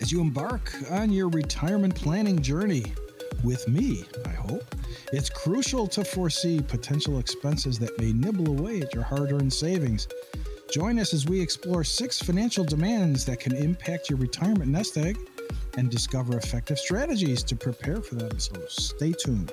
as you embark on your retirement planning journey with me, I hope. It's crucial to foresee potential expenses that may nibble away at your hard earned savings. Join us as we explore six financial demands that can impact your retirement nest egg and discover effective strategies to prepare for them. So stay tuned.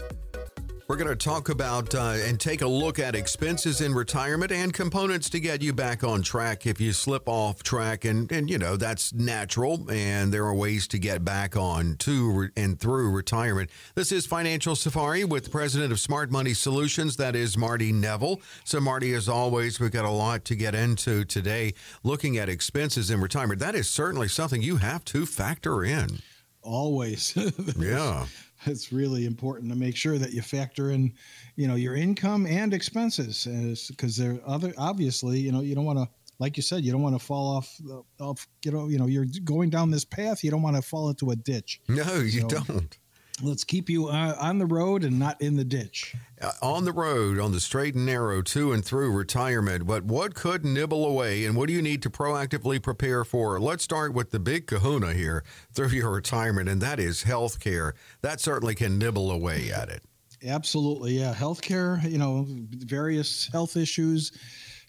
We're going to talk about uh, and take a look at expenses in retirement and components to get you back on track if you slip off track. And, and you know, that's natural. And there are ways to get back on to re- and through retirement. This is Financial Safari with the president of Smart Money Solutions. That is Marty Nevel. So, Marty, as always, we've got a lot to get into today looking at expenses in retirement. That is certainly something you have to factor in. Always. yeah it's really important to make sure that you factor in, you know, your income and expenses, because there are other obviously, you know, you don't want to, like you said, you don't want to fall off, off, you know, you know, you're going down this path, you don't want to fall into a ditch. No, you so, don't let's keep you uh, on the road and not in the ditch. Uh, on the road, on the straight and narrow, to and through retirement. But what could nibble away, and what do you need to proactively prepare for? Let's start with the big kahuna here through your retirement, and that is health care. That certainly can nibble away at it. Absolutely, yeah. Healthcare, you know, various health issues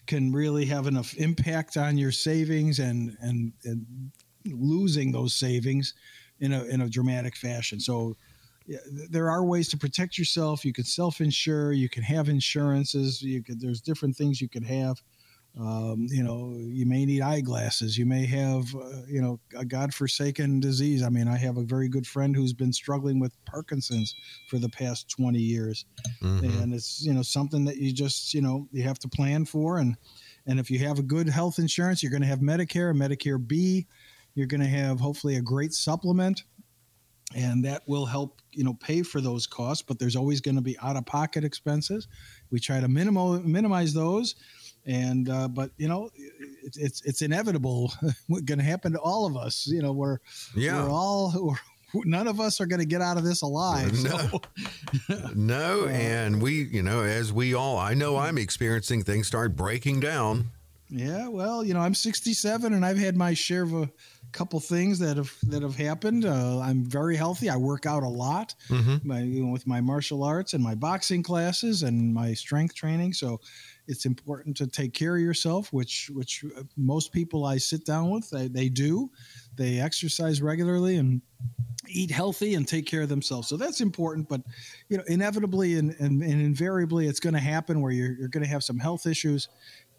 can really have enough impact on your savings and and, and losing those savings in a in a dramatic fashion. So there are ways to protect yourself. You can self-insure. You can have insurances. You could, there's different things you could have. Um, you know, you may need eyeglasses. You may have, uh, you know, a godforsaken disease. I mean, I have a very good friend who's been struggling with Parkinson's for the past 20 years, mm-hmm. and it's you know something that you just you know you have to plan for. And and if you have a good health insurance, you're going to have Medicare, Medicare B. You're going to have hopefully a great supplement and that will help you know pay for those costs but there's always going to be out of pocket expenses we try to minimize minimize those and uh, but you know it's it's, it's inevitable going to happen to all of us you know we're yeah. we're all we're, none of us are going to get out of this alive no so. no uh, and we you know as we all i know i'm experiencing things start breaking down yeah well you know i'm 67 and i've had my share of a couple things that have that have happened. Uh, I'm very healthy. I work out a lot mm-hmm. my, you know, with my martial arts and my boxing classes and my strength training. So it's important to take care of yourself, which which uh, most people I sit down with they, they do. They exercise regularly and eat healthy and take care of themselves. So that's important. But you know, inevitably and, and, and invariably, it's going to happen where you're you're going to have some health issues.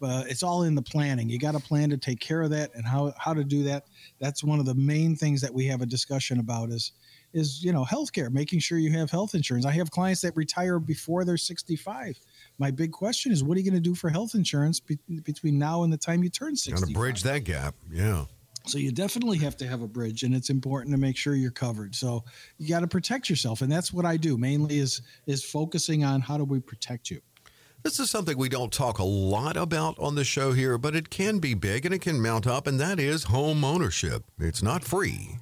Uh, it's all in the planning. You got to plan to take care of that and how how to do that that's one of the main things that we have a discussion about is is you know healthcare, making sure you have health insurance. I have clients that retire before they're 65. My big question is, what are you going to do for health insurance be- between now and the time you turn 65? Got to bridge that gap, yeah. So you definitely have to have a bridge, and it's important to make sure you're covered. So you got to protect yourself, and that's what I do mainly is is focusing on how do we protect you. This is something we don't talk a lot about on the show here, but it can be big and it can mount up, and that is home ownership. It's not free.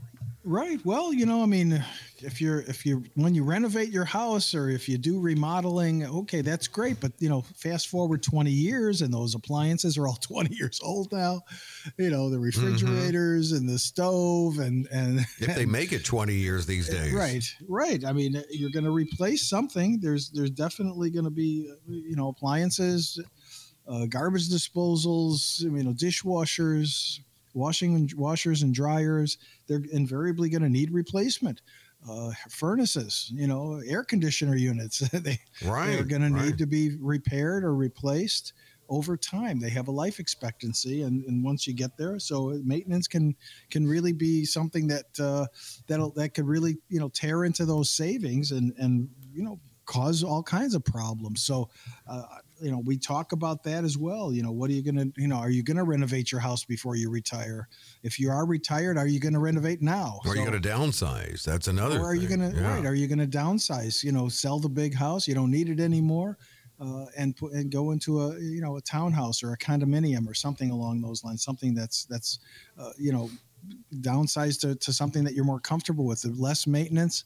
Right. Well, you know, I mean, if you're if you when you renovate your house or if you do remodeling, okay, that's great. But you know, fast forward 20 years and those appliances are all 20 years old now. You know, the mm-hmm. refrigerators mm-hmm. and the stove and and if they make it 20 years these days. Right. Right. I mean, you're going to replace something. There's there's definitely going to be you know appliances, uh, garbage disposals, you know, dishwashers, washing washers and dryers. They're invariably going to need replacement uh, furnaces, you know, air conditioner units. they, right, they're going right. to need to be repaired or replaced over time. They have a life expectancy, and, and once you get there, so maintenance can can really be something that uh, that that could really you know tear into those savings and and you know cause all kinds of problems. So, uh, you know, we talk about that as well. You know, what are you going to, you know, are you going to renovate your house before you retire? If you are retired, are you going to renovate now? Or are you going to downsize? That's another. Or are thing. you going to yeah. right? Are you going to downsize? You know, sell the big house. You don't need it anymore. Uh, and put and go into a you know a townhouse or a condominium or something along those lines, something that's that's uh, you know downsized to, to something that you're more comfortable with, less maintenance,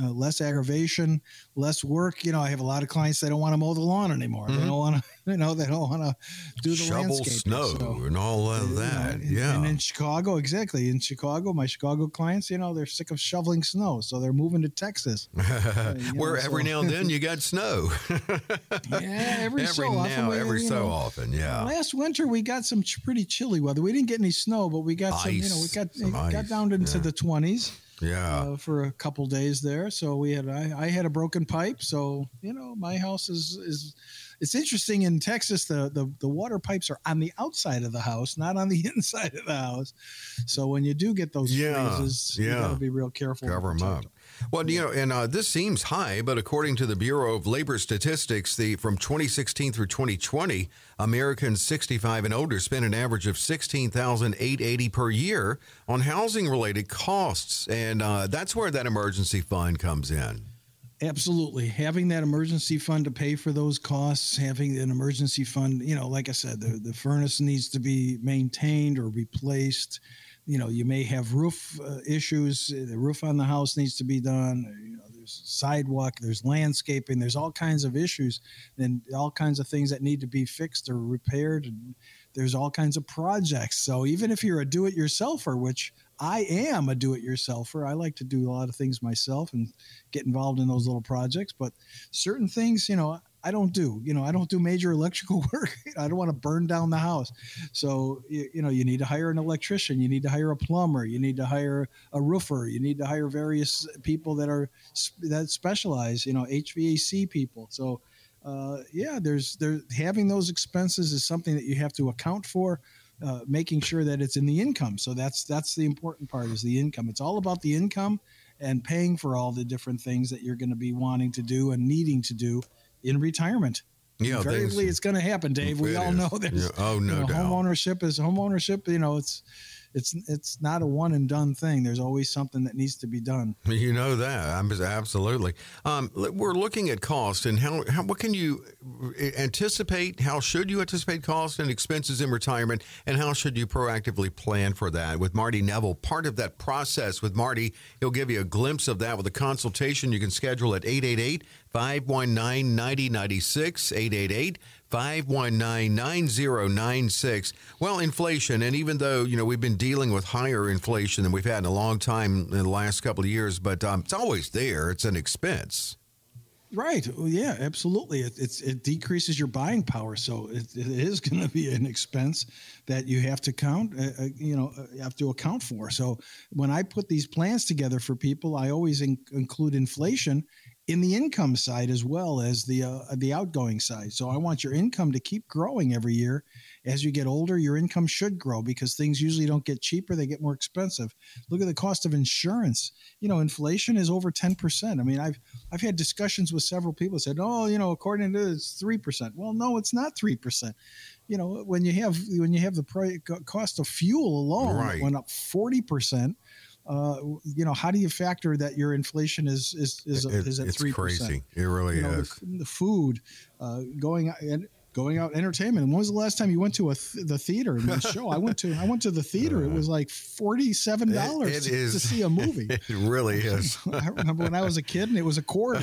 uh, less aggravation, less work. You know, I have a lot of clients that don't want to mow the lawn anymore. Mm-hmm. They don't want to, you know, they don't want to do the shovel snow so, and all of that. Yeah, and in Chicago, exactly in Chicago, my Chicago clients, you know, they're sick of shoveling snow, so they're moving to Texas, uh, where know, every so. now and then you got snow. yeah, every, every so now, often. every so know, often. Yeah. Last winter we got some pretty chilly weather. We didn't get any snow, but we got ice, some. You know, we got got down into yeah. the twenties yeah. uh, for a couple days there. So we had I, I had a broken pipe. So you know my house is is it's interesting in texas the, the the water pipes are on the outside of the house not on the inside of the house. So when you do get those yeah, freezes yeah. you gotta be real careful. Cover them up well, you know, and uh, this seems high, but according to the Bureau of Labor Statistics, the from 2016 through 2020, Americans 65 and older spent an average of 16,880 per year on housing-related costs, and uh, that's where that emergency fund comes in. Absolutely. Having that emergency fund to pay for those costs, having an emergency fund, you know, like I said, the, the furnace needs to be maintained or replaced you know, you may have roof uh, issues. The roof on the house needs to be done. You know, there's sidewalk, there's landscaping, there's all kinds of issues, and all kinds of things that need to be fixed or repaired. And there's all kinds of projects. So even if you're a do-it-yourselfer, which I am a do-it-yourselfer, I like to do a lot of things myself and get involved in those little projects. But certain things, you know, I don't do. You know, I don't do major electrical work. I don't want to burn down the house. So, you, you, know, you need to hire an electrician. You need to hire a plumber. You need to hire a roofer. You need to hire various people that are that specialize. You know, HVAC people. So, uh, yeah, there's there having those expenses is something that you have to account for. Uh, making sure that it's in the income. So that's that's the important part is the income. It's all about the income and paying for all the different things that you're going to be wanting to do and needing to do in retirement. Yeah, invariably it's going to happen, Dave. We all know that. Yeah. Oh no, you know, doubt. Home ownership is home ownership. You know, it's it's it's not a one and done thing. There's always something that needs to be done. You know that absolutely. Um, we're looking at cost and how, how what can you anticipate? How should you anticipate cost and expenses in retirement, and how should you proactively plan for that? With Marty Nevel, part of that process with Marty, he'll give you a glimpse of that with a consultation you can schedule at 888 519 9096 888 519 9096. Well, inflation, and even though, you know, we've been dealing with higher inflation than we've had in a long time in the last couple of years, but um, it's always there. It's an expense. Right. Well, yeah, absolutely. It, it decreases your buying power, so it, it is going to be an expense that you have to count. Uh, uh you know, uh, have to account for. So when I put these plans together for people, I always in, include inflation in the income side as well as the uh, the outgoing side. So I want your income to keep growing every year. As you get older, your income should grow because things usually don't get cheaper; they get more expensive. Look at the cost of insurance. You know, inflation is over ten percent. I mean, I've I've had discussions with several people said, "Oh, you know, according to it's three percent." Well, no, it's not three percent. You know, when you have when you have the price, cost of fuel alone right. went up forty percent uh, you know, how do you factor that your inflation is is is, it, is at three percent? It's crazy. It really you know, is. The, the food, uh, going and going out entertainment. And when was the last time you went to a th- the theater and the show? I went to I went to the theater. It uh, was like forty seven dollars to, to, see a movie. It really is. I remember when I was a kid and it was a quarter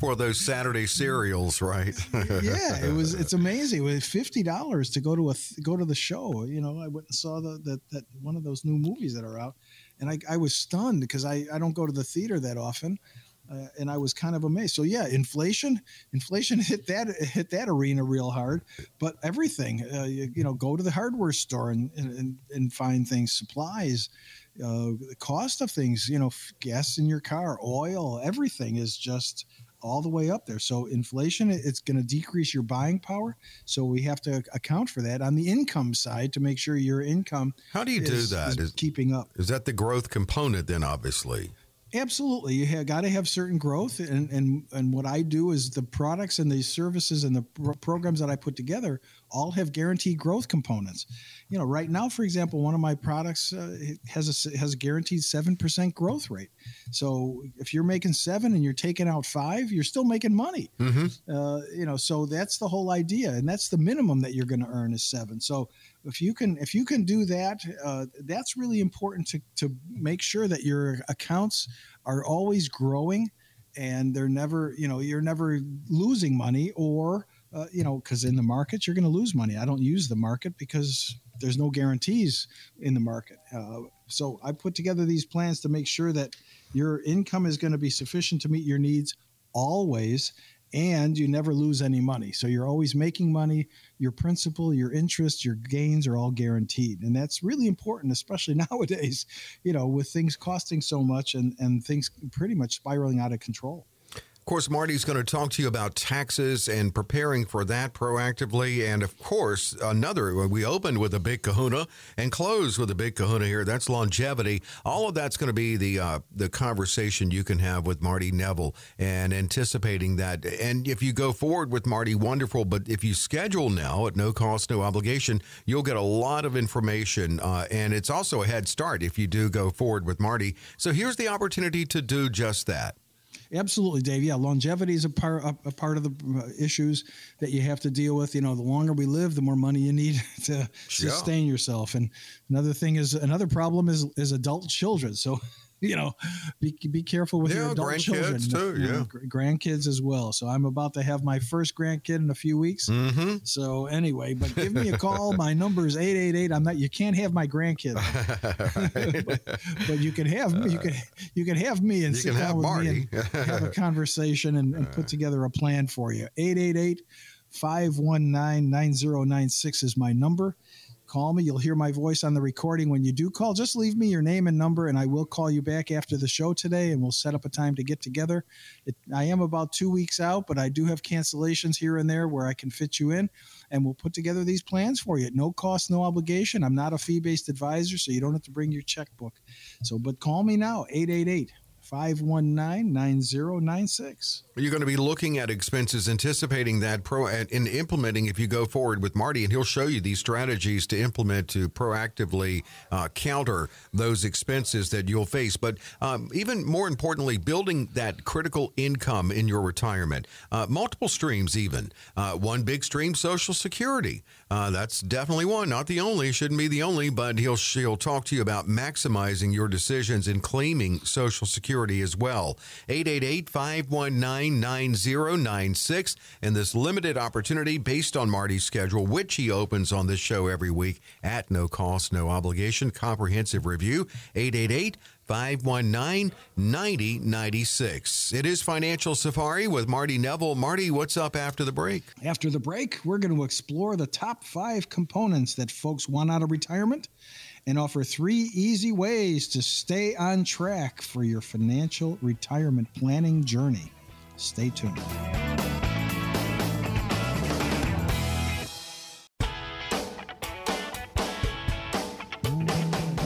for those Saturday serials, right? yeah, it was. It's amazing. It was fifty dollars to go to a th- go to the show. You know, I went and saw the that that one of those new movies that are out, and I, I was stunned because I I don't go to the theater that often. Uh, and I was kind of amazed. So yeah, inflation, inflation hit that hit that arena real hard. But everything, uh, you, you, know, go to the hardware store and and, and find things, supplies, uh, the cost of things, you know, gas in your car, oil, everything is just all the way up there. So inflation, it's going to decrease your buying power. So we have to account for that on the income side to make sure your income. How do you is, do that? Is, is keeping up. Is that the growth component then? Obviously. Absolutely, you have got to have certain growth, and and and what I do is the products and the services and the pro- programs that I put together all have guaranteed growth components. You know, right now, for example, one of my products uh, has a has a guaranteed seven percent growth rate. So if you're making seven and you're taking out five, you're still making money. Mm-hmm. Uh, you know, so that's the whole idea, and that's the minimum that you're going to earn is seven. So if you can if you can do that, uh, that's really important to to make sure that your accounts are always growing and they're never you know you're never losing money or uh, you know because in the market you're going to lose money. I don't use the market because there's no guarantees in the market. Uh, so i put together these plans to make sure that your income is going to be sufficient to meet your needs always and you never lose any money. So you're always making money. Your principal, your interest, your gains are all guaranteed. And that's really important, especially nowadays, you know, with things costing so much and, and things pretty much spiraling out of control. Of course, Marty's going to talk to you about taxes and preparing for that proactively. And of course, another, we opened with a big kahuna and closed with a big kahuna here. That's longevity. All of that's going to be the, uh, the conversation you can have with Marty Nevel and anticipating that. And if you go forward with Marty, wonderful. But if you schedule now at no cost, no obligation, you'll get a lot of information. Uh, and it's also a head start if you do go forward with Marty. So here's the opportunity to do just that. Absolutely, Dave. Yeah, longevity is a part a, a part of the uh, issues that you have to deal with. You know, the longer we live, the more money you need to sustain yourself. And another thing is another problem is is adult children. So you know, be, be careful with yeah, your adult children. Too, yeah, grandkids as well. So I'm about to have my first grandkid in a few weeks. Mm-hmm. So anyway, but give me a call. my number is eight eight eight. I'm not. You can't have my grandkid, but, but, you can have me. you can you can have me and you sit down with Marty. me and have a conversation and, and put together a plan for you. Eight eight eight. 519 9096 is my number call me. You'll hear my voice on the recording when you do call. Just leave me your name and number, and I will call you back after the show today, and we'll set up a time to get together. It, I am about two weeks out, but I do have cancellations here and there where I can fit you in, and we'll put together these plans for you no cost, no obligation. I'm not a fee based advisor, so you don't have to bring your checkbook. So, but call me now, 888 519 9096. You're going to be looking at expenses, anticipating that pro and implementing if you go forward with Marty, and he'll show you these strategies to implement to proactively uh, counter those expenses that you'll face. But um, even more importantly, building that critical income in your retirement, uh, multiple streams, even uh, one big stream, Social Security. Uh, that's definitely one, not the only, shouldn't be the only, but he'll he'll talk to you about maximizing your decisions and claiming Social Security as well. 888-519-9096 and this limited opportunity based on Marty's schedule, which he opens on this show every week at no cost, no obligation, comprehensive review. 888 519 9096. It is Financial Safari with Marty Nevel. Marty, what's up after the break? After the break, we're going to explore the top five components that folks want out of retirement and offer three easy ways to stay on track for your financial retirement planning journey. Stay tuned.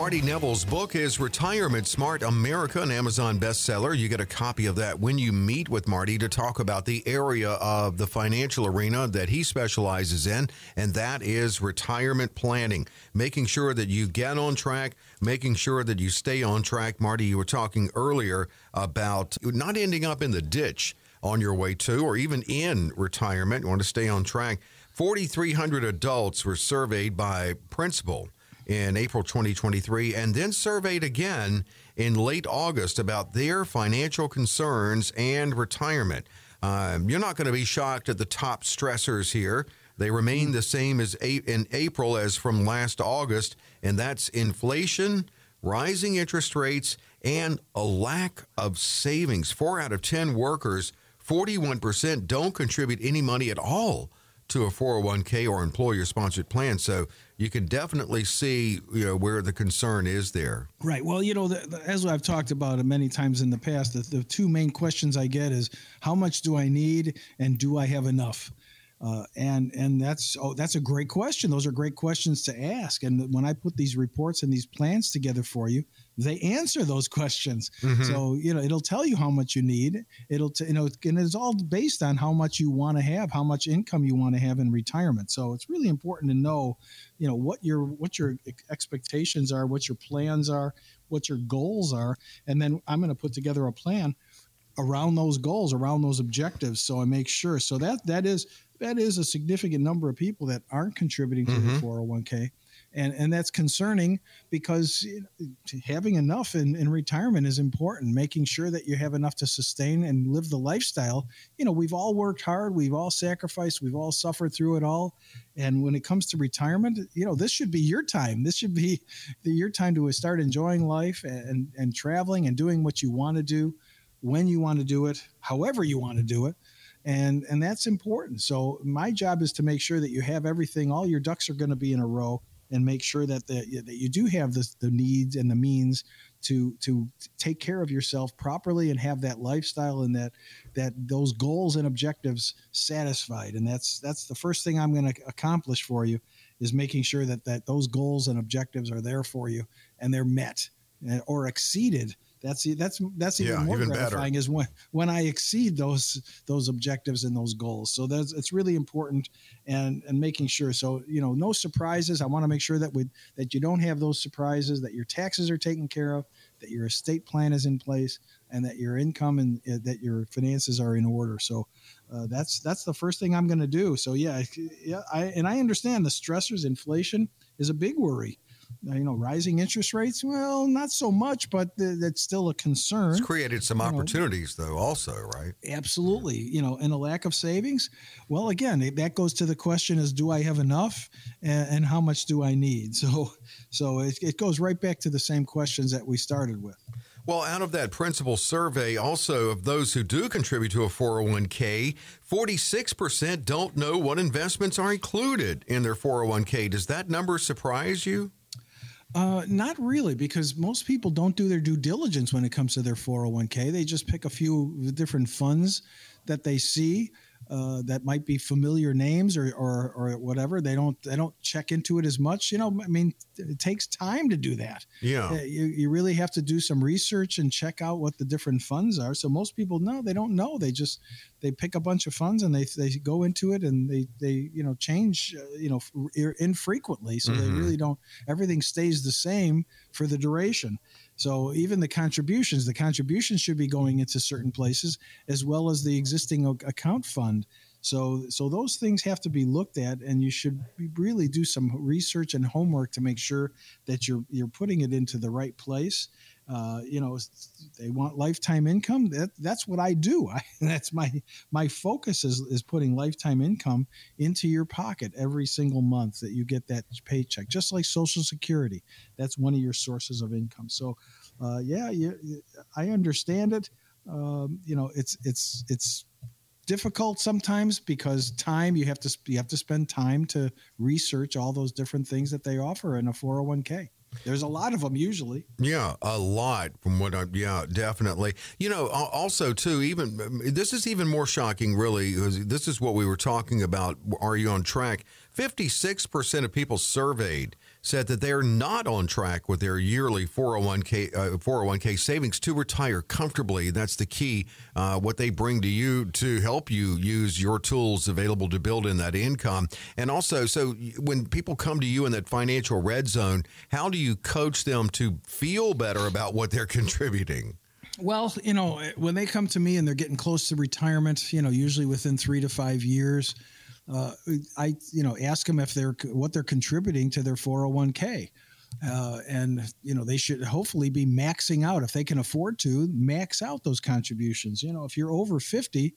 Marty Nevel's book is Retirement Smart America, an Amazon bestseller. You get a copy of that when you meet with Marty to talk about the area of the financial arena that he specializes in, and that is retirement planning. Making sure that you get on track, making sure that you stay on track. Marty, you were talking earlier about not ending up in the ditch on your way to or even in retirement. You want to stay on track. 4,300 adults were surveyed by Principal in April 2023 and then surveyed again in late August about their financial concerns and retirement. Um, you're not going to be shocked at the top stressors here. They remain the same as in April as from last August, and that's inflation, rising interest rates, and a lack of savings. Four out of 10 workers, 41%, don't contribute any money at all to a 401k or employer sponsored plan. So you can definitely see you know where the concern is there. Right. Well, you know, the, the, as I've talked about it many times in the past, the, the two main questions I get is how much do I need and do I have enough? Uh, and and that's oh that's a great question. Those are great questions to ask. And when I put these reports and these plans together for you, they answer those questions. Mm-hmm. So you know it'll tell you how much you need. It'll t- you know and it's all based on how much you want to have, how much income you want to have in retirement. So it's really important to know, you know what your what your expectations are, what your plans are, what your goals are, and then I'm going to put together a plan around those goals, around those objectives. So I make sure. So that that is that is a significant number of people that aren't contributing to mm-hmm. 401k. And, and that's concerning because having enough in, in retirement is important. Making sure that you have enough to sustain and live the lifestyle. You know, we've all worked hard, we've all sacrificed, we've all suffered through it all. And when it comes to retirement, you know, this should be your time. This should be the, your time to start enjoying life and, and traveling and doing what you want to do, when you want to do it, however you want to do it and and that's important so my job is to make sure that you have everything all your ducks are going to be in a row and make sure that the, that you do have the, the needs and the means to to take care of yourself properly and have that lifestyle and that that those goals and objectives satisfied. And that's that's the first thing I'm going to accomplish for you is making sure that that those goals and objectives are there for you and they're met eh, or exceeded that's that's that's even yeah, more even gratifying better. is when when I exceed those those objectives and those goals. So that's it's really important and and making sure. So you know, no surprises. I want to make sure that we that you don't have those surprises. That your taxes are taken care of. That your estate plan is in place, and that your income and uh, that your finances are in order. So uh, that's that's the first thing I'm going to do. So yeah, yeah. I and I understand the stressors. Inflation is a big worry Uh, you know, rising interest rates? Well, not so much, but th- that's still a concern. It's created some opportunities, know. though, also, right? Absolutely. You know, and a lack of savings. Well, again, that goes to the question: is do I have enough, and, and how much do I need? So, so it, it goes right back to the same questions that we started with. Well, out of that principal survey, also of those who do contribute to a 401k, 46% don't know what investments are included in their 401k. Does that number surprise you? Uh, not really, because most people don't do their due diligence when it comes to their 401k. They just pick a few different funds that they see uh, that might be familiar names or, or, or whatever. They don't they don't check into it as much. You know, I mean, it takes time to do that. Yeah, uh, you, you really have to do some research and check out what the different funds are. So most people know they don't know. They just they pick a bunch of funds and they they go into it and they they you know change uh, you know infrequently. So mm-hmm. they really don't. Everything stays the same for the duration. So even the contributions, the contributions should be going mm-hmm. into certain places as well as the existing account fund. So so those things have to be looked at, and you should really do some research and homework to make sure that you're you're putting it into the right place. Uh, you know, they want lifetime income. That that's what I do. I, that's my my focus is is putting lifetime income into your pocket every single month that you get that paycheck, just like Social Security. That's one of your sources of income. So, uh, yeah, you, I understand it. Um, you know, it's it's it's difficult sometimes because time you have to you have to spend time to research all those different things that they offer in a 401k. There's a lot of them usually. Yeah, a lot from what I yeah, definitely. You know, also too even this is even more shocking really this is what we were talking about are you on track? 56% of people surveyed said that they're not on track with their yearly 401k uh, 401k savings to retire comfortably. That's the key. Uh, what they bring to you to help you use your tools available to build in that income, and also, so when people come to you in that financial red zone, how do you coach them to feel better about what they're contributing? Well, you know, when they come to me and they're getting close to retirement, you know, usually within three to five years uh, I you know ask them if they're what they're contributing to their 401k. Uh, and you know they should hopefully be maxing out if they can afford to max out those contributions you know if you're over 50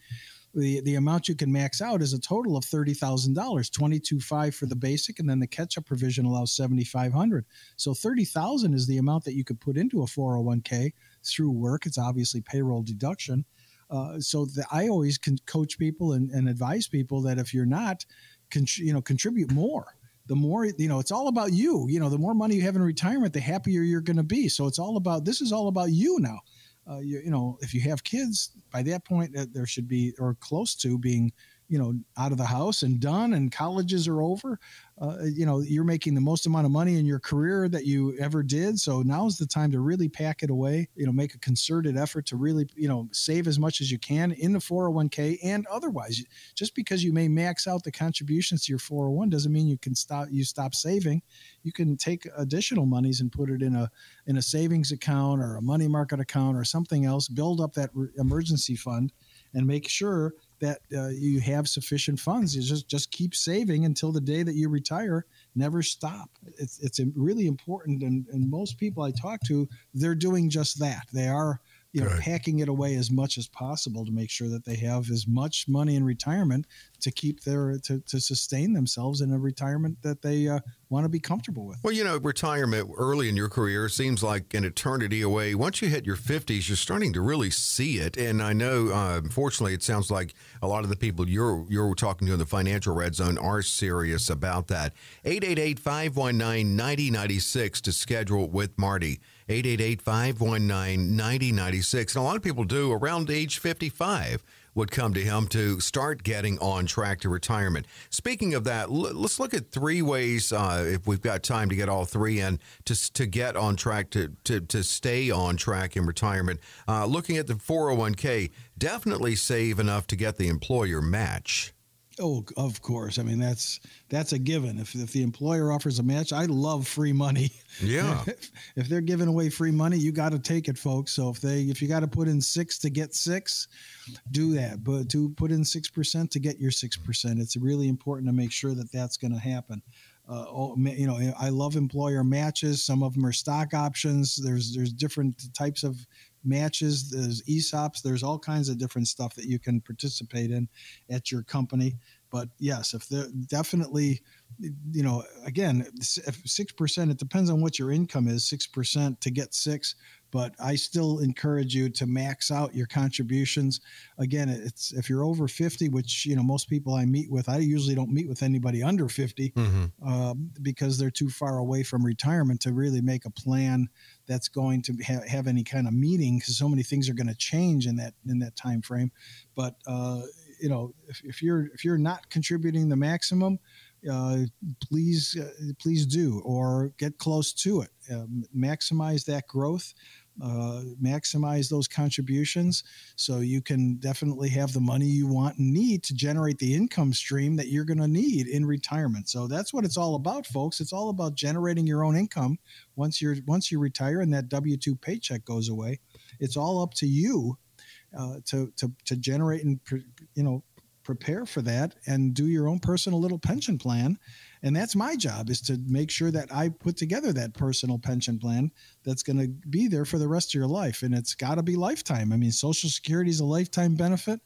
the, the amount you can max out is a total of $30,000, 22.5 for the basic and then the catch-up provision allows 7500. So 30,000 is the amount that you could put into a 401k through work. It's obviously payroll deduction. Uh, so the, I always can coach people and, and advise people that if you're not, con- you know, contribute more. The more you know, it's all about you. You know, the more money you have in retirement, the happier you're going to be. So it's all about this is all about you now. Uh, you, you, know, if you have kids, by that point, uh, there should be or close to being you know out of the house and done and colleges are over uh, you know you're making the most amount of money in your career that you ever did so now's the time to really pack it away you know make a concerted effort to really you know save as much as you can in the 401k and otherwise. Just because you may max out the contributions to your 401 doesn't mean you can stop you stop saving. You can take additional monies and put it in a in a savings account or a money market account or something else build up that re- emergency fund and make sure that uh, you have sufficient funds. You just just keep saving until the day that you retire. Never stop. It's it's really important, and, and most people I talk to, they're doing just that. They are you know, right. packing it away as much as possible to make sure that they have as much money in retirement to keep their to, to sustain themselves in a retirement that they uh, want to be comfortable with. Well, you know, retirement early in your career seems like an eternity away. Once you hit your 50s, you're starting to really see it. And I know, uh, unfortunately, it sounds like a lot of the people you're you're talking to in the financial red zone are serious about that. 888 519 9096 to schedule with Marty. 888 519 9096. And a lot of people do around age 55 would come to him to start getting on track to retirement. Speaking of that, l- let's look at three ways, uh, if we've got time to get all three in, to, to get on track, to, to, to stay on track in retirement. Uh, looking at the 401k, definitely save enough to get the employer match. Oh, of course. I mean, that's that's a given. If, if the employer offers a match, I love free money. Yeah. if, if they're giving away free money, you got to take it, folks. So if they if you got to put in six to get six, do that. But to put in six percent to get your six percent, it's really important to make sure that that's going to happen. Uh, you know, I love employer matches. Some of them are stock options. There's there's different types of matches, there's ESOPs, there's all kinds of different stuff that you can participate in at your company. But yes, if they're definitely, you know, again, if six percent. It depends on what your income is. Six percent to get six, but I still encourage you to max out your contributions. Again, it's if you're over 50, which you know most people I meet with, I usually don't meet with anybody under 50 mm-hmm. uh, because they're too far away from retirement to really make a plan that's going to ha- have any kind of meaning because so many things are going to change in that in that time frame. But uh, you know, if, if you're if you're not contributing the maximum, uh, please uh, please do or get close to it. Uh, maximize that growth uh, maximize those contributions. So you can definitely have the money you want and need to generate the income stream that you're going to need in retirement. So that's what it's all about folks. It's all about generating your own income once you're once you retire and that w2 paycheck goes away. It's all up to you uh, to, to to generate and you know prepare for that and do your own personal little pension plan and that's my job is to make sure that i put together that personal pension plan that's going to be there for the rest of your life. And it's got to be lifetime. I mean social security is a lifetime benefit.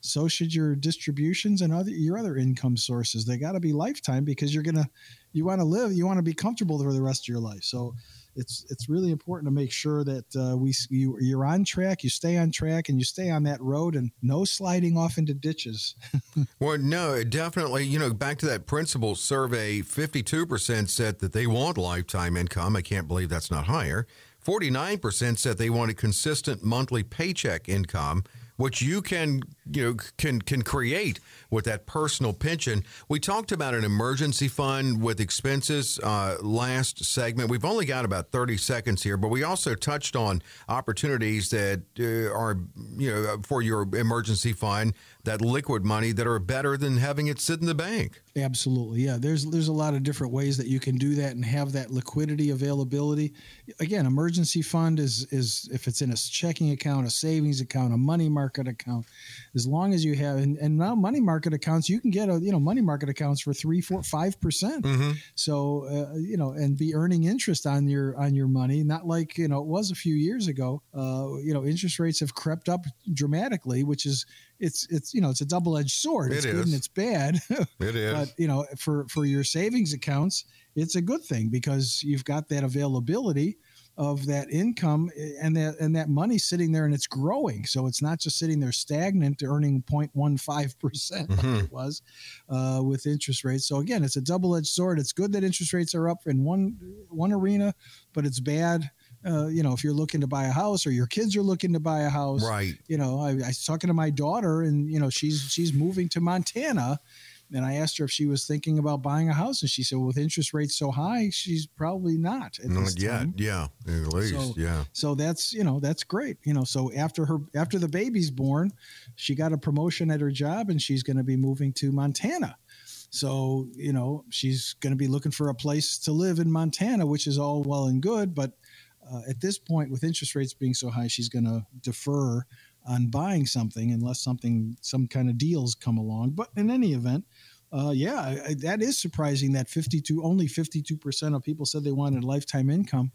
So should your distributions and other your other income sources. They got to be lifetime because you're going to you want to live you want to be comfortable for the rest of your life. So it's it's really important to make sure that uh, we you, you're on track, you stay on track, and you stay on that road, and no sliding off into ditches. well, no, definitely. You know, back to that principal survey, fifty-two percent said that they want lifetime income. I can't believe that's not higher. Forty-nine percent said they want a consistent monthly paycheck income which you can you know can can create with that personal pension. We talked about an emergency fund with expenses uh, last segment. We've only got about thirty seconds here, but we also touched on opportunities that uh, are you know for your emergency fund that liquid money that are better than having it sit in the bank. Absolutely, yeah. There's there's a lot of different ways that you can do that and have that liquidity availability. Again, emergency fund is is if it's in a checking account, a savings account, a money market account, as long as you have and, and now money market accounts, you can get a you know money market accounts for three, four, five percent. Mm-hmm. So uh, you know and be earning interest on your on your money, not like you know it was a few years ago. Uh, you know interest rates have crept up dramatically, which is it's it's you know it's a double edged sword. It's good and it's bad. it is. But you know for for your savings accounts, it's a good thing because you've got that availability of that income eh, and that and that money sitting there and it's growing. So it's not just sitting there stagnant, earning 0.15 percent mm-hmm. like it was uh, with interest rates. So again, it's a double edged sword. It's good that interest rates are up in one one arena, but it's bad Uh, you know, if you're looking to buy a house or your kids are looking to buy a house, Right. you know, I, I was talking to my daughter, and you know, she's she's moving to Montana, and I asked her if she was thinking about buying a house, and she said, well, with interest rates so high, she's probably not Not yet. time. Yeah. At least. So- yeah. So that's you know that's great. You know, so after her after the baby's born, she got a promotion at her job, and she's going to be moving to Montana. So you know she's going to be looking for a place to live in Montana, which is all well and good, but uh, at this point, with interest rates being so high, she's going to defer on buying something unless something some kind of deals come along. But in any event. Uh, yeah, I, that is surprising. That fifty-two, only fifty-two percent of people said they wanted lifetime income.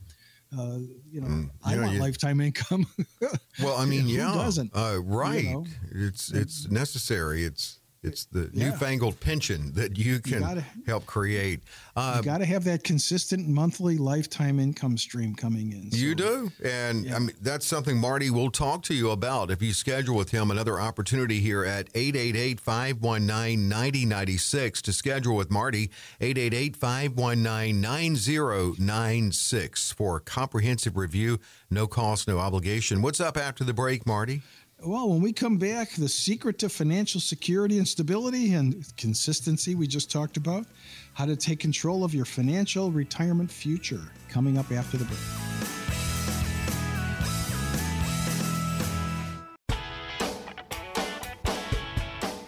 Uh, you know, Mm, I yeah, want you- lifetime income. Well, I mean, Who yeah. doesn't? Uh, right. know? It's it's necessary. It's it's the Yeah. newfangled pension that you can gotta- help create. Uh, you got to have that consistent monthly lifetime income stream coming in. You do, and Yeah. I mean that's something Marty will talk to you about if you schedule with him another opportunity here at 888-519-9096 to schedule with Marty 888-519-9096 for a comprehensive review, no cost, no obligation. What's up after the break, Marty? Well, when we come back, the secret to financial security and stability and consistency we just talked about, how to take control of your financial retirement future, coming up after the break.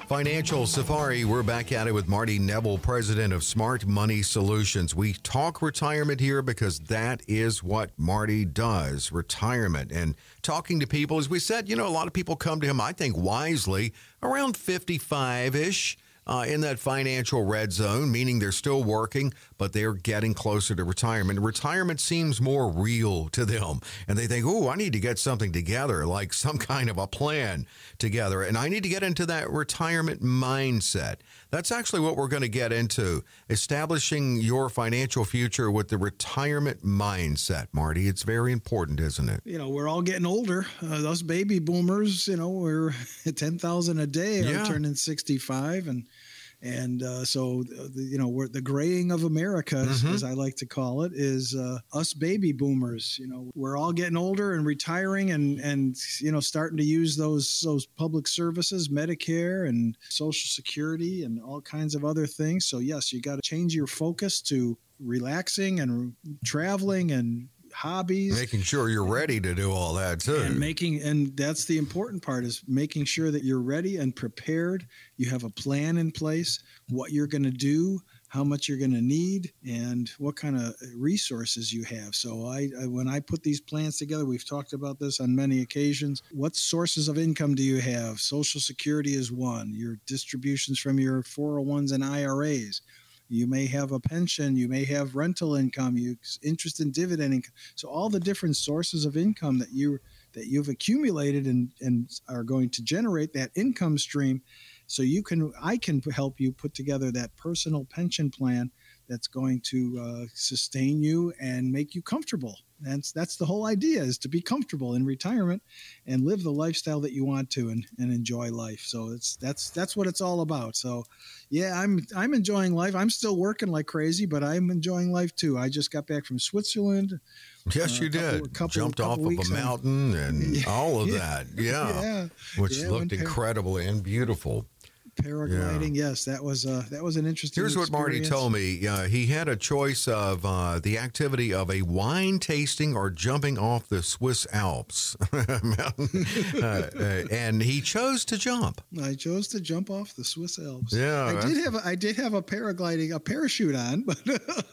Financial Safari, we're back at it with Marty Nevel, president of Smart Money Solutions. We talk retirement here because that is what Marty does retirement. And talking to people, as we said, you know, a lot of people come to him, I think wisely, around 55 ish. Uh, in that financial red zone, meaning they're still working, but they're getting closer to retirement. Retirement seems more real to them, and they think, "Oh, I need to get something together, like some kind of a plan together, and I need to get into that retirement mindset." That's actually what we're going to get into: establishing your financial future with the retirement mindset. Marty, it's very important, isn't it? You know, we're all getting older. Uh, those baby boomers, you know, we're at 10,000 a day are Yeah. turning 65 and and uh, so uh, the, you know we're the graying of America, as- Mhm. as I like to call it, is uh, us baby boomers. You know, we're all getting older and retiring, and and you know starting to use those those public services, Medicare and Social Security, and all kinds of other things. So yes, you got to change your focus to relaxing and traveling and hobbies. Making sure you're ready to do all that too. and making and that's the important part is making sure that you're ready and prepared. You have a plan in place what you're going to do how much you're going to need and what kind of resources you have. So I, I when i put these plans together we've talked about this on many occasions what sources of income do you have? Social security is one. Your distributions from your 401s and iras you may have a pension you may have rental income you interest in dividend income. So all the different sources of income that you that you've accumulated and and are going to generate that income stream so you can i can help you put together that personal pension plan that's going to uh, sustain you and make you comfortable that's that's the whole idea is to be comfortable in retirement and live the lifestyle that you want to and, and enjoy life so it's that's that's what it's all about so yeah i'm i'm enjoying life i'm still working like crazy but i'm enjoying life too i just got back from switzerland Yes, Uh, you couple- did. couple- Jumped couple off of a mountain and Yeah. all of Yeah. that. Yeah. yeah Which looked incredible and beautiful. Paragliding yes that was uh that was an interesting Here's what Marty told me. Uh, he had a choice of uh, the activity of a wine tasting or jumping off the Swiss Alps. mountain. uh, and he chose to jump. I chose to jump off the Swiss Alps. Yeah, I did have a, I did have a paragliding a parachute on, but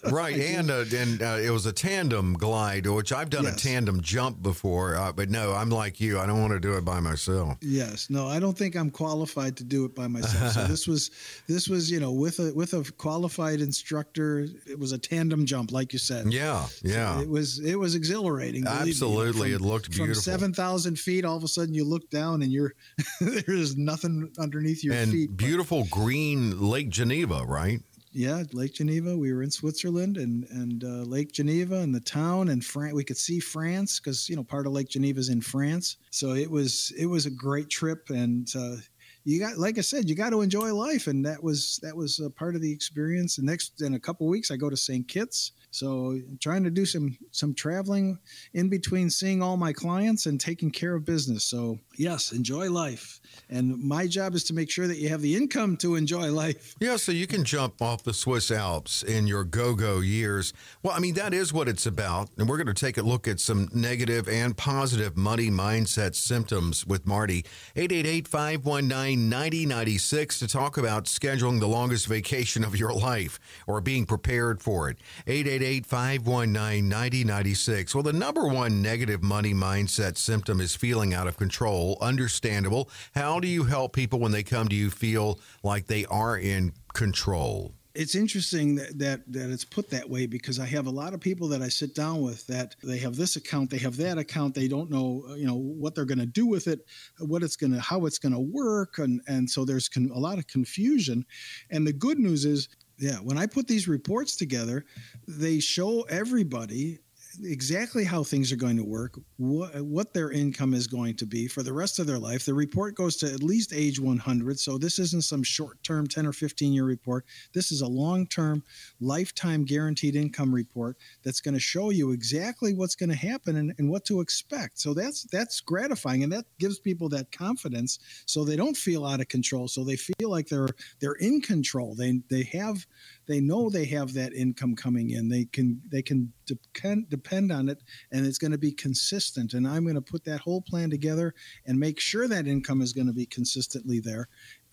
Right, and uh, and uh, it was a tandem glide, which I've done Yes. a tandem jump before, uh, but no, I'm like you. I don't want to do it by myself. yes, no, I don't think I'm qualified to do it by myself. So this was this was you know with a with a qualified instructor. It was a tandem jump, like you said. Yeah, yeah. It was it was exhilarating. me. Absolutely, From- it looked beautiful. From seven thousand feet, all of a sudden you look down and you're there's nothing underneath your and feet. but- beautiful green Lake Geneva, right? Yeah, Lake Geneva. We were in Switzerland and and uh, Lake Geneva and the town and France. We could see France because you know part of Lake Geneva is in France. So it was it was a great trip and. Uh, you got, like I said, you got to enjoy life, and that was that was a part of the experience. The next, in a couple weeks, I go to St. Kitts. So trying to do some some traveling in between seeing all my clients and taking care of business. So yes, enjoy life. And my job is to make sure that you have the income to enjoy life. Yeah, so you can jump off the Swiss Alps in your go-go years. Well, I mean that is what it's about. And we're going to take a look at some negative and positive money mindset symptoms with Marty. 888-519-9096 to talk about scheduling the longest vacation of your life or being prepared for it. 888 888 519 9096. Well, the number one negative money mindset symptom is feeling out of control. Understandable. How do you help people when they come to you feel like they are in control? it's interesting that, that that it's put that way because I have a lot of people that I sit down with that they have this account, they have that account, they don't know uh, you know what they're going to do with it, what it's going to how it's going to work, and and so there's con- a lot of confusion. And the good news is yeah, when I put these reports together, they show everybody exactly how things are going to work, what, what their income is going to be for the rest of their life. The report goes to at least age 100. So this isn't some short term 10 or 15 year report. This is a long term, lifetime guaranteed income report that's going to show you exactly what's going to happen and, and what to expect. So that's that's gratifying and that gives people that confidence so they don't feel out of control. So they feel like they're they're in control. They they have they know they have that income coming in. They can they can depend depend on it, and it's going to be consistent. And I'm going to put that whole plan together and make sure that income is going to be consistently there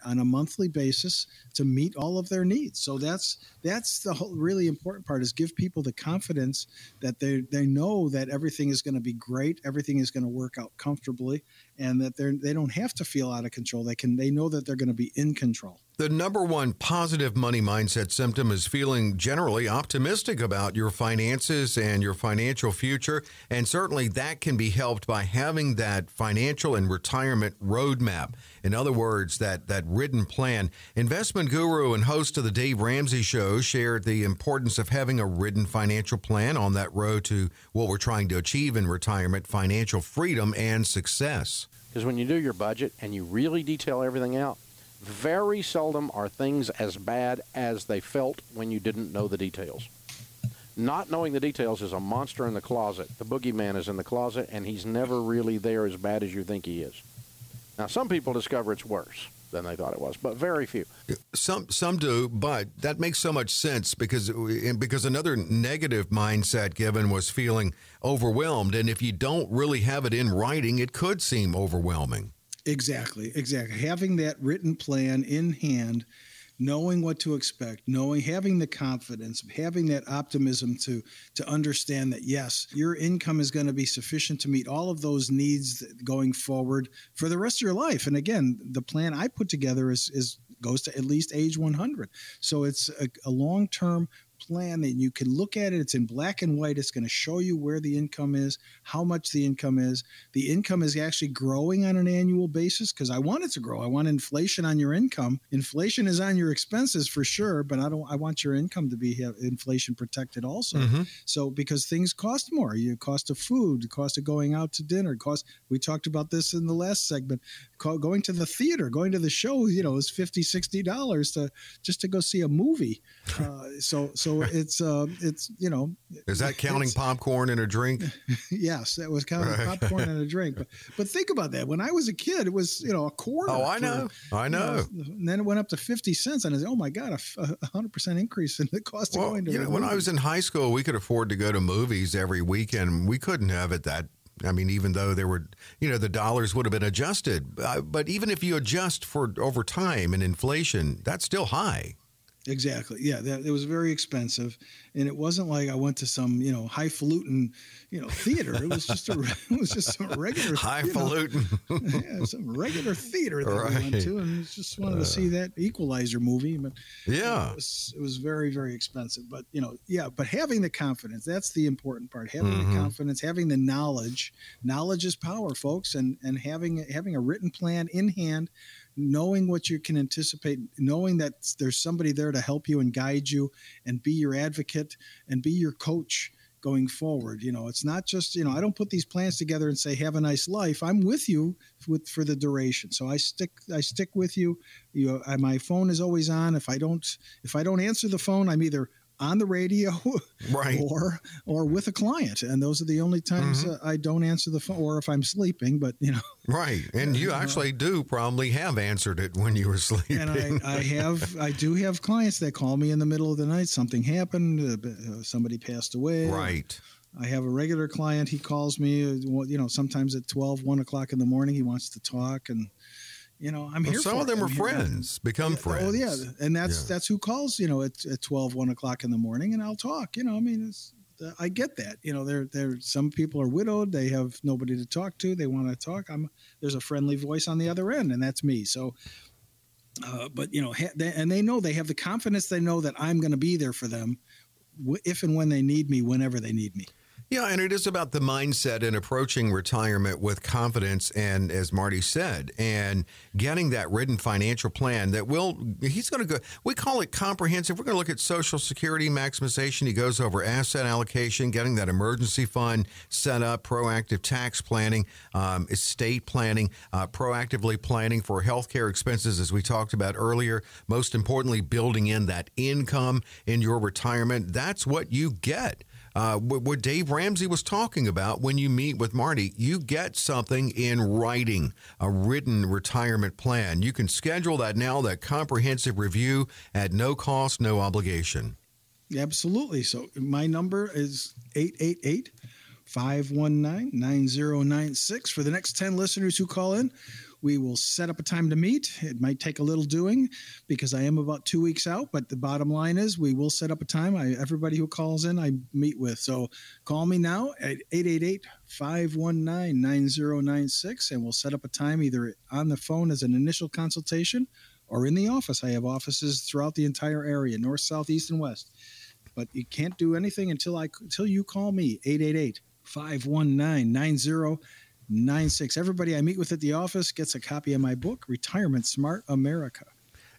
on a monthly basis to meet all of their needs. So that's that's the whole really important part is give people the confidence that they they know that everything is going to be great, everything is going to work out comfortably, and that they're they don't have to feel out of control. They can they know that they're going to be in control. The number one positive money mindset symptom is feeling generally optimistic about your finances and your financial future. And certainly that can be helped by having that financial and retirement roadmap. In other words, that, that written plan. Investment guru and host of the Dave Ramsey Show shared the importance of having a written financial plan on that road to what we're trying to achieve in retirement financial freedom and success. Because when you do your budget and you really detail everything out, very seldom are things as bad as they felt when you didn't know the details. Not knowing the details is a monster in the closet. The boogeyman is in the closet, and he's never really there as bad as you think he is. Now, some people discover it's worse than they thought it was, but very few. Some some do, but that makes so much sense because because another negative mindset given was feeling overwhelmed, and if you don't really have it in writing, it could seem overwhelming. Exactly, exactly. Having that written plan in hand, knowing what to expect, knowing having the confidence, having that optimism to to understand that yes, your income is going to be sufficient to meet all of those needs going forward for the rest of your life. And again, the plan I put together is is goes to at least age 100. So it's a, a long term plan and you can look at it. It's in black and white. It's going to show you where the income is, how much the income is. The income is actually growing on an annual basis because I want it to grow. I want inflation on your income. Inflation is on your expenses for sure, but I don't. I want your income to be inflation protected also. Mm-hmm. So because things cost more, you cost of food, the cost of going out to dinner, cost. We talked about this in the last segment. Going to the theater, going to the show, you know, is 50 60 dollars to just to go see a movie. Uh, so so so it's uh, it's you know. Is that counting popcorn and a drink? yes, that was counting right. popcorn and a drink. But but think about that. When I was a kid, it was you know a quarter. Oh, I know, I know. You know. And then it went up to fifty cents, and I said, "Oh my god, a hundred percent increase in the cost well, of going to." You know, when I was in high school, we could afford to go to movies every weekend. We couldn't have it that I mean, even though there were, you know, the dollars would have been adjusted, uh, but even if you adjust for over time and inflation, that's still high. Exactly. Yeah, that, it was very expensive, and it wasn't like I went to some you know highfalutin you know theater. It was just a it was just some regular highfalutin, you know, yeah, some regular theater that right. we went to, and just wanted uh, to see that Equalizer movie. But yeah, it was, it was very very expensive. But you know, yeah, but having the confidence that's the important part. Having mm-hmm. the confidence, having the knowledge. Knowledge is power, folks, and and having having a written plan in hand knowing what you can anticipate, knowing that there's somebody there to help you and guide you and be your advocate and be your coach going forward. You know, it's not just, you know, I don't put these plans together and say have a nice life. I'm with you with for the duration. So I stick I stick with you. You I, my phone is always on. If I don't if I don't answer the phone, I'm either on the radio right. or or with a client and those are the only times mm-hmm. uh, i don't answer the phone or if i'm sleeping but you know right and you actually do probably have answered it when you were sleeping and I, I have i do have clients that call me in the middle of the night something happened uh, uh somebody passed away right I have a regular client. He calls me, uh, you know, sometimes at 12, 1 o'clock in the morning. He wants to talk. And, you know, I'm well, here. Some of them it. are friends, become yeah, friends. Oh, yeah. And that's yeah. that's who calls, you know, at, at 12, 1 o'clock in the morning. And I'll talk. You know, I mean, it's, I get that. You know, there there some people are widowed. They have nobody to talk to. They want to talk. I'm there's a friendly voice on the other end, and that's me. So, uh, but you know, ha- they, and they know they have the confidence. They know that I'm going to be there for them, if and when they need me, whenever they need me. Yeah, and it is about the mindset and approaching retirement with confidence and as Marty said, and getting that written financial plan that will he's going to go we call it comprehensive. We're going to look at social security maximization. He goes over asset allocation, getting that emergency fund set up, proactive tax planning, um, estate planning, uh, proactively planning for healthcare expenses as we talked about earlier. Most importantly, building in that income in your retirement. That's what you get uh, what Dave Ramsey was talking about when you meet with Marty. You get something in writing, a written retirement plan. You can schedule that now, that comprehensive review at no cost, no obligation. Absolutely. So my number is 888 519 9096. For the next 10 listeners who call in, we will set up a time to meet. It might take a little doing because I am about two weeks out, but the bottom line is we will set up a time. I, everybody who calls in, I meet with. So call me now at 888 519 9096 and we'll set up a time either on the phone as an initial consultation or in the office. I have offices throughout the entire area north, south, east, and west. But you can't do anything until I until you call me 888 519 9096 96. Everybody I meet with at the office gets a copy of my book, Retirement Smart America.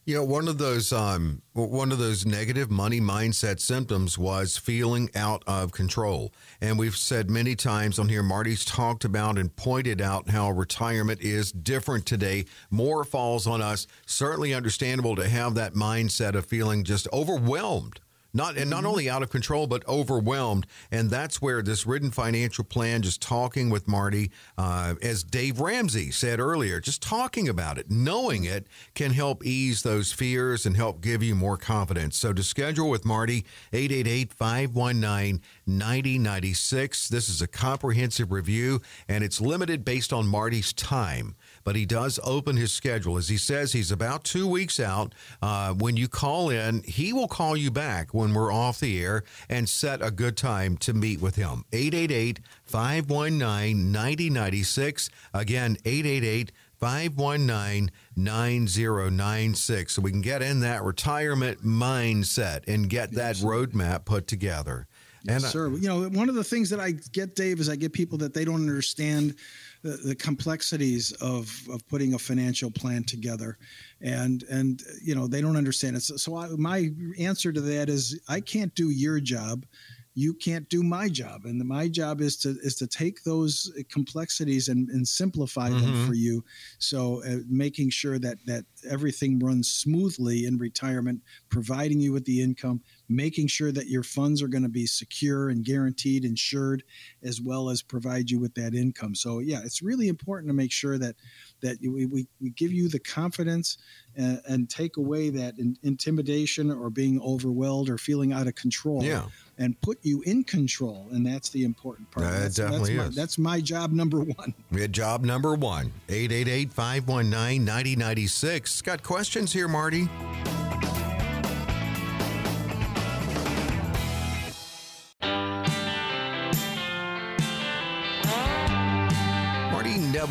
You know, one of those um, one of those negative money mindset symptoms was feeling out of control. And we've said many times on here, Marty's talked about and pointed out how retirement is different today. More falls on us. Certainly understandable to have that mindset of feeling just overwhelmed not and not mm-hmm. only out of control but overwhelmed. And that's where this written financial plan just talking with marty uh, as dave ramsey said earlier just talking about it knowing it can help ease those fears and help give you more confidence. So to schedule with marty 888-519-9096 this is a comprehensive review and it's limited based on marty's time but he does open his schedule. As he says, he's about two weeks out. Uh, when you call in, he will call you back when we're off the air and set a good time to meet with him. 888 519 9096. Again, 888 519 9096. So we can get in that retirement mindset and get that roadmap put together. Yes, and, sir. You know, one of the things that I get, Dave, is I get people that they don't understand the, the complexities of, of putting a financial plan together. And and you know they don't understand it. So, so I, my answer to that is i can't do your job. You can't do my job. And my job is to is to take those complexities and, and simplify mm-hmm. them for you. So uh, making sure that that everything runs smoothly in retirement providing you with the income making sure that your funds are going to be secure and guaranteed insured as well as provide you with that income so yeah it's really important to make sure that that we, we, we give you the confidence and, and take away that in, intimidation or being overwhelmed or feeling out of control yeah and put you in control. And that's the important part. That that's, definitely that's is. My, that's my job number one. Yeah, job number one 888 519 9096. Got questions here, Marty?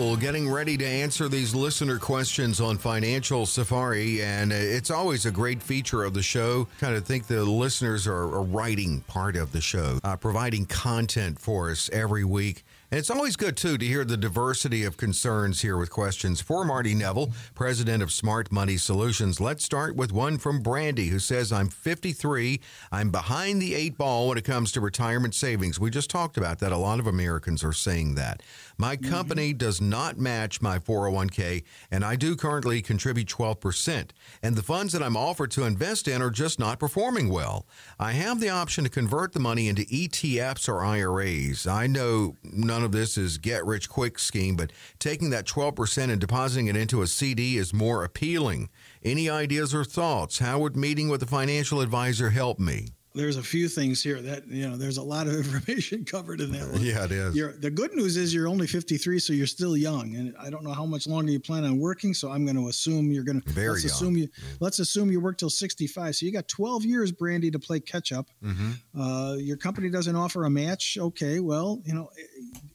Getting ready to answer these listener questions on Financial Safari. And it's always a great feature of the show. Kind of think the listeners are a writing part of the show, uh, providing content for us every week And it's always good, too, to hear the diversity of concerns here with questions for Marty Nevel, president of Smart Money Solutions. Let's start with one from Brandy, who says, I'm 53. I'm behind the eight ball when it comes to retirement savings. We just talked about that. A lot of Americans are saying that. My mm-hmm. company does not match my 401k, and I do currently contribute 12%. And the funds that I'm offered to invest in are just not performing well. I have the option to convert the money into ETFs or IRAs. I know none none of this is get rich quick scheme, but taking that 12% and depositing it into a CD is more appealing. Any ideas or thoughts? How would meeting with a financial advisor help me? there's a few things here that you know there's a lot of information covered in that one. Yeah, it is. You're, the good news is you're only 53, so you're still young, and I don't know how much longer you plan on working. So I'm going to assume you're going to. Very let's young. assume you. Let's assume you work till 65. So you got 12 years, Brandy, to play catch up. Mm-hmm. Uh, your company doesn't offer a match. Okay, well, you know,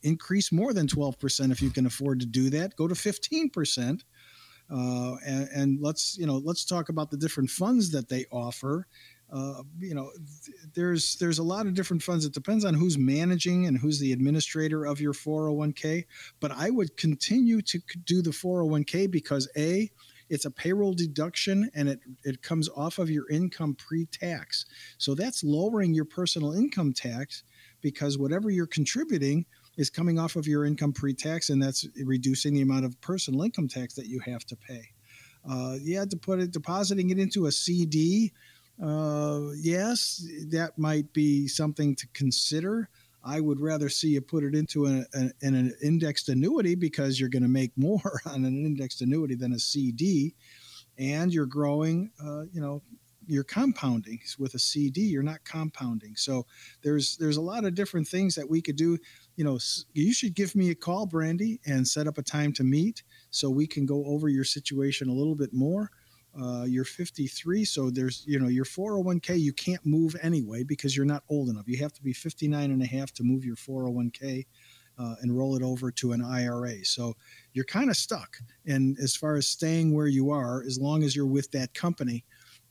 increase more than 12 percent if you can afford to do that. Go to 15 percent. Uh, and, and, let's you know let's talk about the different funds that they offer uh, you know, there's there's a lot of different funds. It depends on who's managing and who's the administrator of your 401k. But I would continue to do the 401k because a it's a payroll deduction and it, it comes off of your income pre-tax. So that's lowering your personal income tax because whatever you're contributing is coming off of your income pre-tax and that's reducing the amount of personal income tax that you have to pay. Uh, you had to put it depositing it into a CD uh, yes, that might be something to consider. I would rather see you put it into a, a, an indexed annuity because you're going to make more on an indexed annuity than a CD, and you're growing. Uh, you know, you're compounding with a CD. You're not compounding. So there's there's a lot of different things that we could do. You know, you should give me a call, Brandy, and set up a time to meet so we can go over your situation a little bit more. Uh, you're 53, so there's, you know, your 401k, you can't move anyway because you're not old enough. You have to be 59 and a half to move your 401k uh, and roll it over to an IRA. So you're kind of stuck. And as far as staying where you are, as long as you're with that company,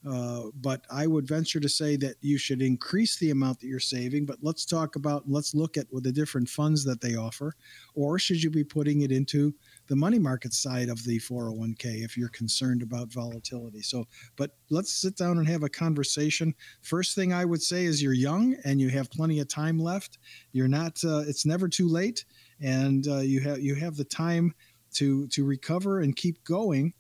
uh, but I would venture to say that you should increase the amount that you're saving. But let's talk about, let's look at what the different funds that they offer. Or should you be putting it into the money market side of the 401k if you're concerned about volatility. So, but let's sit down and have a conversation. First thing I would say is you're young and you have plenty of time left. You're not. Uh, it's never too late, and uh, you have you have the time to to recover and keep going.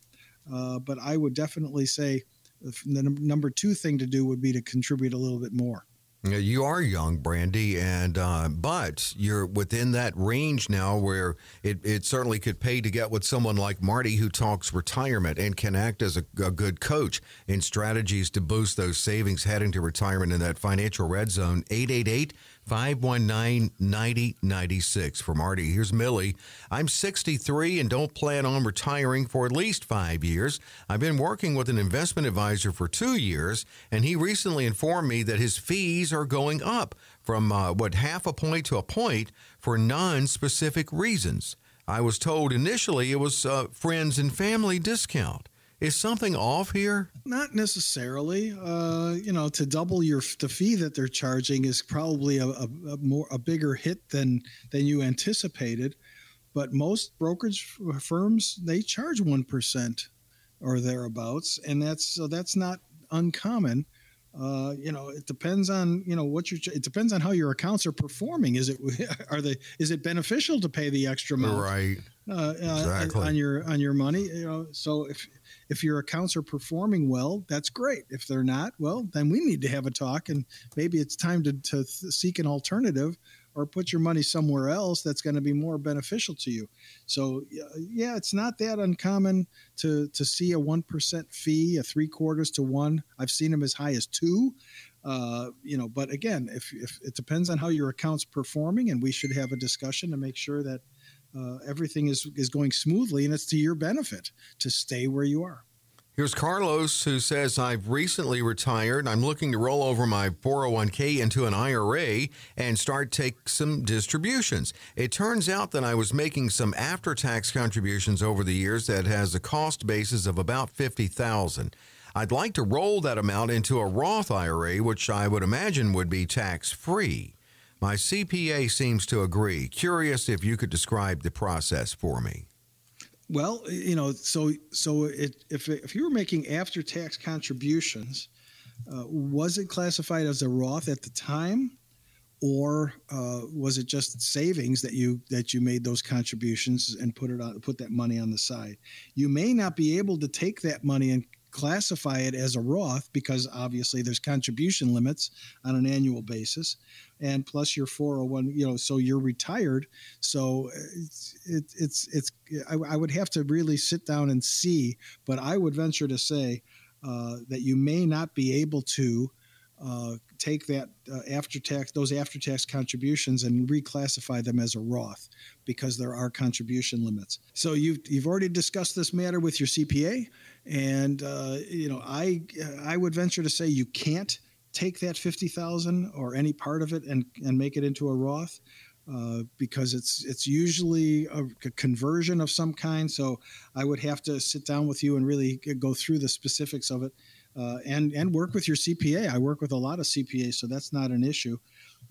Uh, but I would definitely say the number two thing to do would be to contribute a little bit more. You are young, Brandy, and uh, but you're within that range now where it, it certainly could pay to get with someone like Marty who talks retirement and can act as a, a good coach in strategies to boost those savings heading to retirement in that financial red zone. 888 519 9096. For Marty, here's Millie. I'm 63 and don't plan on retiring for at least five years. I've been working with an investment advisor for two years, and he recently informed me that his fees are going up from uh, what half a point to a point for non specific reasons. I was told initially it was a friends and family discount. Is something off here? Not necessarily. Uh, you know, to double your the fee that they're charging is probably a, a, a, more a bigger hit than than you anticipated. But most brokerage firms they charge one percent or thereabouts, and that's so that's not uncommon. Uh, you know, it depends on you know what you. It depends on how your accounts are performing. Is it are they is it beneficial to pay the extra amount? Right. Uh, exactly. on your on your money. You know, so if if your accounts are performing well, that's great. If they're not, well, then we need to have a talk and maybe it's time to, to seek an alternative or put your money somewhere else that's going to be more beneficial to you. So yeah, it's not that uncommon to to see a one percent fee, a three quarters to one. I've seen them as high as two. Uh, you know, but again, if, if it depends on how your account's performing, and we should have a discussion to make sure that uh, everything is is going smoothly, and it's to your benefit to stay where you are. Here's Carlos who says, I've recently retired. I'm looking to roll over my 401k into an IRA and start take some distributions. It turns out that I was making some after tax contributions over the years that has a cost basis of about 50,000. I'd like to roll that amount into a Roth IRA, which I would imagine would be tax free. My CPA seems to agree. Curious if you could describe the process for me. Well, you know, so so it, if if you were making after tax contributions, uh, was it classified as a Roth at the time, or uh, was it just savings that you that you made those contributions and put it on put that money on the side? You may not be able to take that money and classify it as a Roth because obviously there's contribution limits on an annual basis, and plus your 401. You know, so you're retired. So it's it's it's. I, I would have to really sit down and see, but I would venture to say uh, that you may not be able to uh, take that uh, after tax those after tax contributions and reclassify them as a Roth because there are contribution limits. So you've you've already discussed this matter with your CPA, and uh, you know I I would venture to say you can't take that fifty thousand or any part of it and and make it into a Roth. Uh, because it's it's usually a, a, conversion of some kind. So I would have to sit down with you and really go through the specifics of it, uh, and and work with your CPA. I work with a lot of CPAs, so that's not an issue.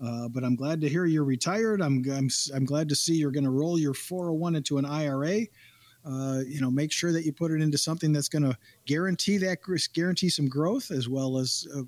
Uh, but I'm glad to hear you're retired. I'm I'm, I'm glad to see you're going to roll your 401 into an IRA. Uh, you know, make sure that you put it into something that's going to guarantee that guarantee some growth as well as uh,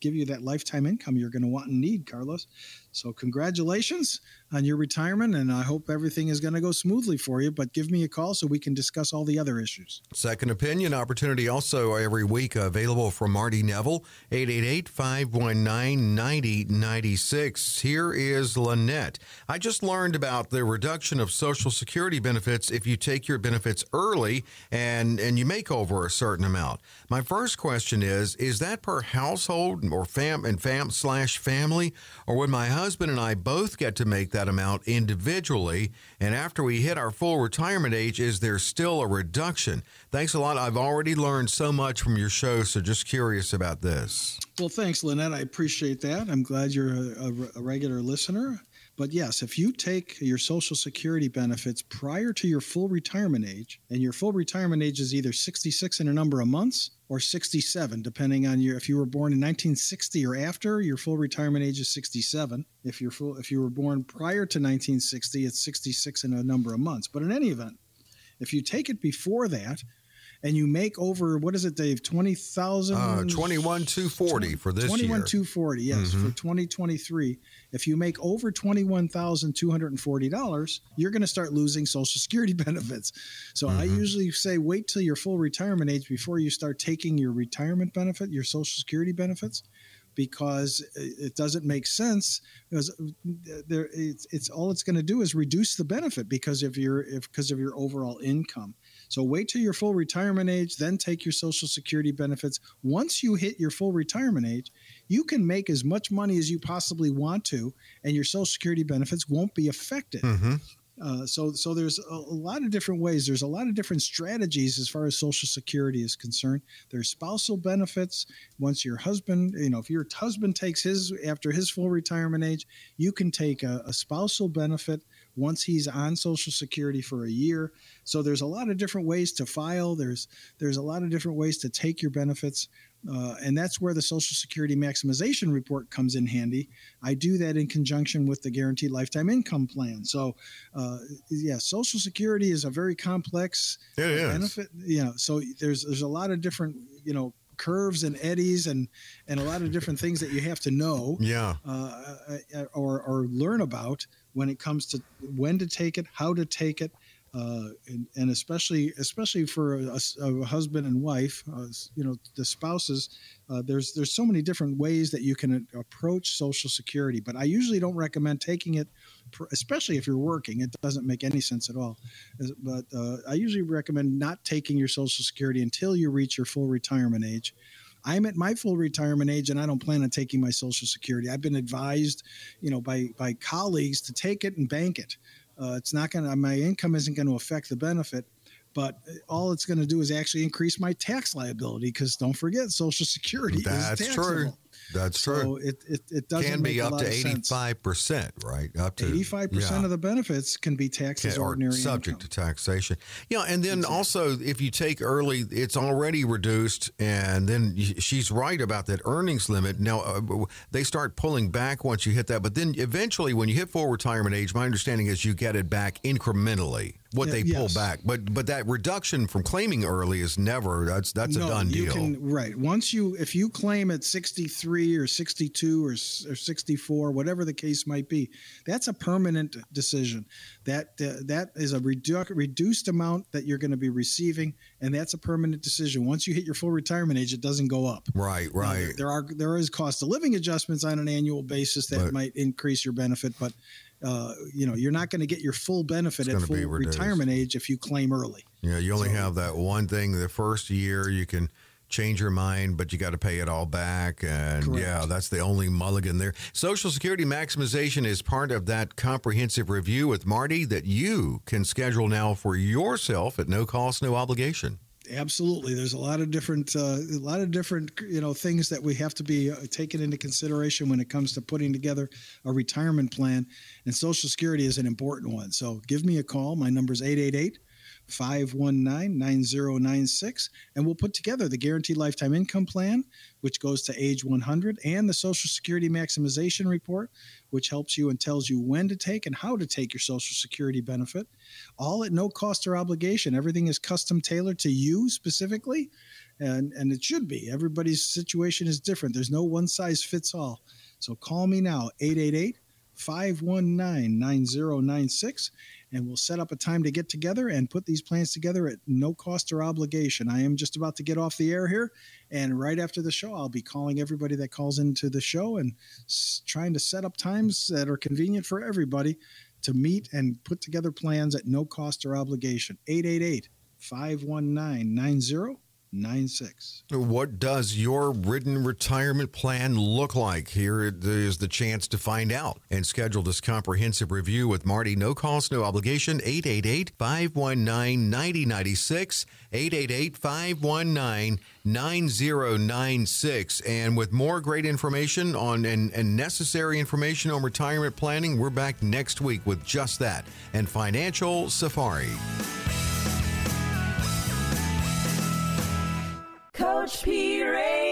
give you that lifetime income you're going to want and need, Carlos. So, congratulations on your retirement, and I hope everything is going to go smoothly for you. But give me a call so we can discuss all the other issues. Second opinion opportunity also every week available from Marty Nevel, 888 519 9096. Here is Lynette. I just learned about the reduction of Social Security benefits if you take your benefits early and, and you make over a certain amount. My first question is Is that per household or fam and fam slash family, or would my husband and I both get to make that amount individually. And after we hit our full retirement age, is there still a reduction? Thanks a lot. I've already learned so much from your show, so just curious about this. Well, thanks, Lynette. I appreciate that. I'm glad you're a, a regular listener. But yes, if you take your Social Security benefits prior to your full retirement age, and your full retirement age is either 66 in a number of months or 67, depending on your if you were born in 1960 or after, your full retirement age is 67. If you're full, if you were born prior to 1960, it's 66 in a number of months. But in any event, if you take it before that, and you make over what is it, Dave? Twenty thousand. Uh, Twenty one two forty for this 21, year. Twenty one two forty. Yes, mm-hmm. for twenty twenty three. If you make over twenty one thousand two hundred and forty dollars, you're going to start losing Social Security benefits. So mm-hmm. I usually say wait till your full retirement age before you start taking your retirement benefit, your Social Security benefits because it doesn't make sense because uh, there it's, it's all it's going to do is reduce the benefit because of your if because of your overall income so wait till your full retirement age, then take your Social Security benefits. Once you hit your full retirement age, you can make as much money as you possibly want to, and your Social Security benefits won't be affected. Mm-hmm. Uh, so, so there's a, a, lot of different ways. There's a lot of different strategies as far as Social Security is concerned. There's spousal benefits. Once your husband, you know, if your husband takes his after his full retirement age, you can take a, a spousal benefit once he's on Social Security for a year. So there's a lot of different ways to file. There's there's a lot of different ways to take your benefits. Uh, and that's where the Social Security Maximization Report comes in handy. I do that in conjunction with the Guaranteed Lifetime Income Plan. So, uh, yeah, Social Security is a very complex benefit. You know, so there's there's a lot of different you know curves and eddies and and a lot of different things that you have to know. Yeah. Uh, uh or or learn about when it comes to when to take it, how to take it, uh, and, and, especially especially for a, a husband and wife, uh, you know, the spouses. Uh, there's there's so many different ways that you can approach Social Security, but I usually don't recommend taking it, especially if you're working. It doesn't make any sense at all. But uh, I usually recommend not taking your Social Security until you reach your full retirement age. I'm at my full retirement age and I don't plan on taking my Social Security. I've been advised, you know, by by colleagues to take it and bank it. Uh, it's not going to my income isn't going to affect the benefit, but all it's going to do is actually increase my tax liability because don't forget Social Security That's is true. That's so true. It, it, it doesn't can be up to 85%, right? Up to 85% of the benefits can be taxed as or ordinary subject income. to taxation. Yeah, and then also if you take early, it's already reduced, and then she's right about that earnings limit. Now uh, they start pulling back once you hit that, but then eventually, when you hit full retirement age, my understanding is you get it back incrementally. What Yeah, they pull yes. back, but but that reduction from claiming early is never that's that's no, a done you deal. can right. Once you if you claim at 63 or 62 or, or 64, whatever the case might be, that's a permanent decision. That uh, that is a redu- reduced amount that you're going to be receiving and that's a permanent decision. Once you hit your full retirement age, it doesn't go up. right, right. there, there are there is cost of living adjustments on an annual basis that But- might increase your benefit, but uh, you know you're not going to get your full benefit at full retirement age if you claim early. Yeah, you only So- have that one thing. The first year you can change your mind, but you got to pay it all back. And Correct. yeah, that's the only mulligan there. Social Security maximization is part of that comprehensive review with Marty that you can schedule now for yourself at no cost, no obligation. Absolutely, there's a lot of different, uh, a lot of different, you know, things that we have to be uh, taken into consideration when it comes to putting together a retirement plan, and Social Security is an important one. So give me a call. My number is 888 519 9096, and we'll put together the Guaranteed Lifetime Income Plan, which goes to age 100, and the Social Security Maximization Report, which helps you and tells you when to take and how to take your Social Security benefit, all at no cost or obligation. Everything is custom tailored to you specifically, and, and it should be. Everybody's situation is different. There's no one size fits all. So call me now, 888 519 9096, and we'll set up a time to get together and put these plans together at no cost or obligation. I am just about to get off the air here, and right after the show, I'll be calling everybody that calls into the show and s- trying to set up times that are convenient for everybody to meet and put together plans at no cost or obligation. 888 519 9096. What does your written retirement plan look like? Here is the chance to find out and schedule this comprehensive review with Marty. No cost, no obligation. 888 519 9096. 888 519 9096. And with more great information on and, and necessary information on retirement planning, we're back next week with just that and Financial Safari. Coach P Radio.